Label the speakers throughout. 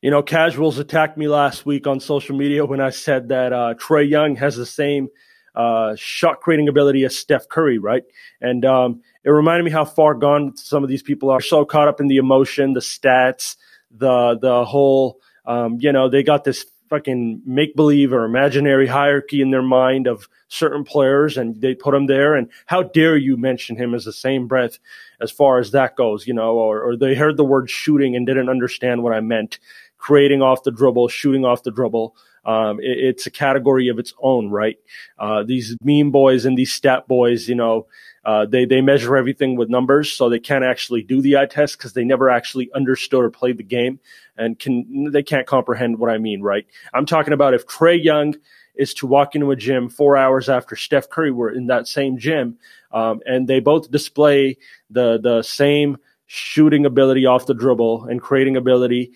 Speaker 1: You know, casuals attacked me last week on social media when I said that uh, Trae Young has the same uh, shot creating ability as Steph Curry, right? And um, it reminded me how far gone some of these people are. So caught up in the emotion, the stats, the the whole, um, you know, they got this fucking make believe or imaginary hierarchy in their mind of certain players and they put him there. And how dare you mention him as the same breath as far as that goes, you know, or, or they heard the word shooting and didn't understand what I meant. Creating off the dribble, shooting off the dribble. Um, it, it's a category of its own, right? Uh, these meme boys and these stat boys, you know, uh, they they measure everything with numbers, so they can't actually do the eye test because they never actually understood or played the game, and can they can't comprehend what I mean, right? I'm talking about if Trae Young is to walk into a gym four hours after Steph Curry were in that same gym, um, and they both display the the same shooting ability off the dribble and creating ability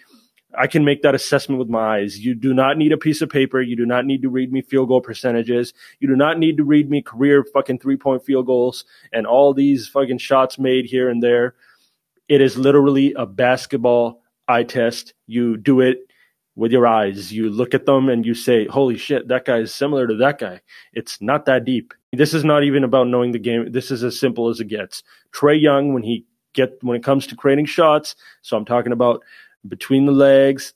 Speaker 1: I can make that assessment with my eyes. You do not need a piece of paper. You do not need to read me field goal percentages. You do not need to read me career fucking three point field goals and all these fucking shots made here and there. It is literally a basketball eye test. You do it with your eyes. You look at them and you say, holy shit, that guy is similar to that guy. It's not that deep. This is not even about knowing the game. This is as simple as it gets. Trae Young, when he get, when it comes to creating shots, so I'm talking about between the legs,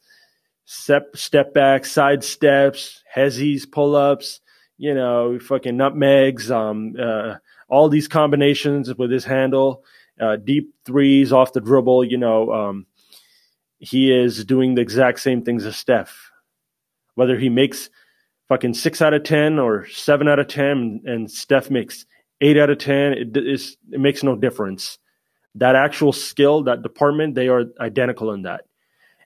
Speaker 1: step step back, side steps, hezzies, pull ups, you know, fucking nutmegs, um, uh, all these combinations with his handle, uh, deep threes off the dribble, you know, um, he is doing the exact same things as Steph. Whether he makes fucking six out of 10 or seven out of 10 and Steph makes eight out of 10, it, it makes no difference. That actual skill, that department, they are identical in that.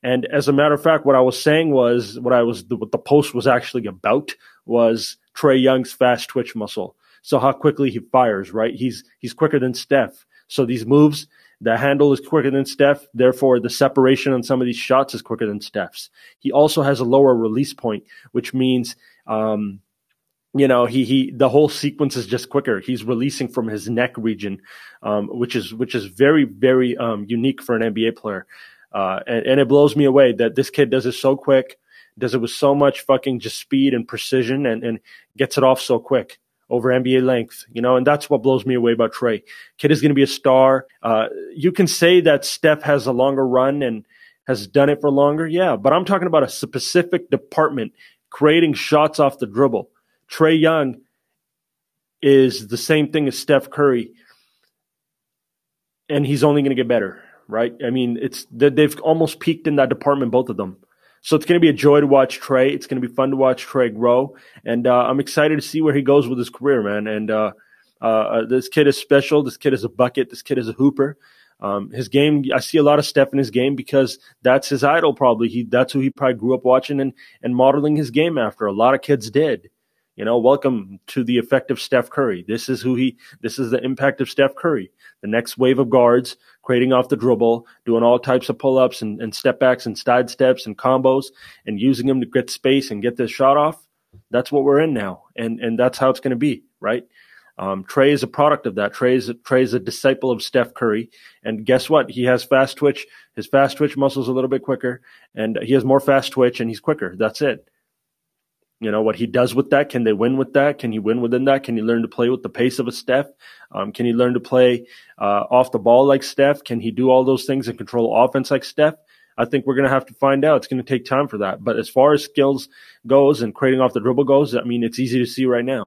Speaker 1: And as a matter of fact, what I was saying was what I was what the post was actually about was Trae Young's fast twitch muscle. So how quickly he fires, right? He's he's quicker than Steph. So these moves, the handle is quicker than Steph. Therefore, the separation on some of these shots is quicker than Steph's. He also has a lower release point, which means, um, you know, he he the whole sequence is just quicker. He's releasing from his neck region, um, which is which is very very um, unique for an NBA player. Uh, and, and it blows me away that this kid does it so quick, does it with so much fucking just speed and precision, and, and gets it off so quick over NBA length, you know, and that's what blows me away about Trae. Kid is going to be a star. Uh, you can say that Steph has a longer run and has done it for longer, yeah, but I'm talking about a specific department creating shots off the dribble. Trae Young is the same thing as Steph Curry, and he's only going to get better right? I mean, it's they've almost peaked in that department, both of them. So it's going to be a joy to watch Trae. It's going to be fun to watch Trae grow, and uh, I'm excited to see where he goes with his career, man. And uh, uh, uh, this kid is special. This kid is a bucket. This kid is a hooper. Um, his game, I see a lot of Steph in his game because that's his idol. Probably he, that's who he probably grew up watching and and modeling his game after. A lot of kids did. You know, welcome to the effect of Steph Curry. This is who he, this is the impact of Steph Curry. The next wave of guards creating off the dribble, doing all types of pull ups and, and step backs and side steps and combos and using them to get space and get this shot off. That's what we're in now. And, and that's how it's going to be, right? Um, Trae is a product of that. Trae is, a, Trae is a disciple of Steph Curry. And guess what? He has fast twitch. His fast twitch muscles a little bit quicker and he has more fast twitch and he's quicker. That's it you know what he does with that. Can they win with that? Can he win within that? Can he learn to play with the pace of a steph? Um, can he learn to play uh, off the ball like steph? Can he do all those things and control offense like steph? I think we're going to have to find out. It's going to take time for that. But as far as skills goes and creating off the dribble goes i mean it's easy to see right now